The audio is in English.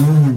Mm.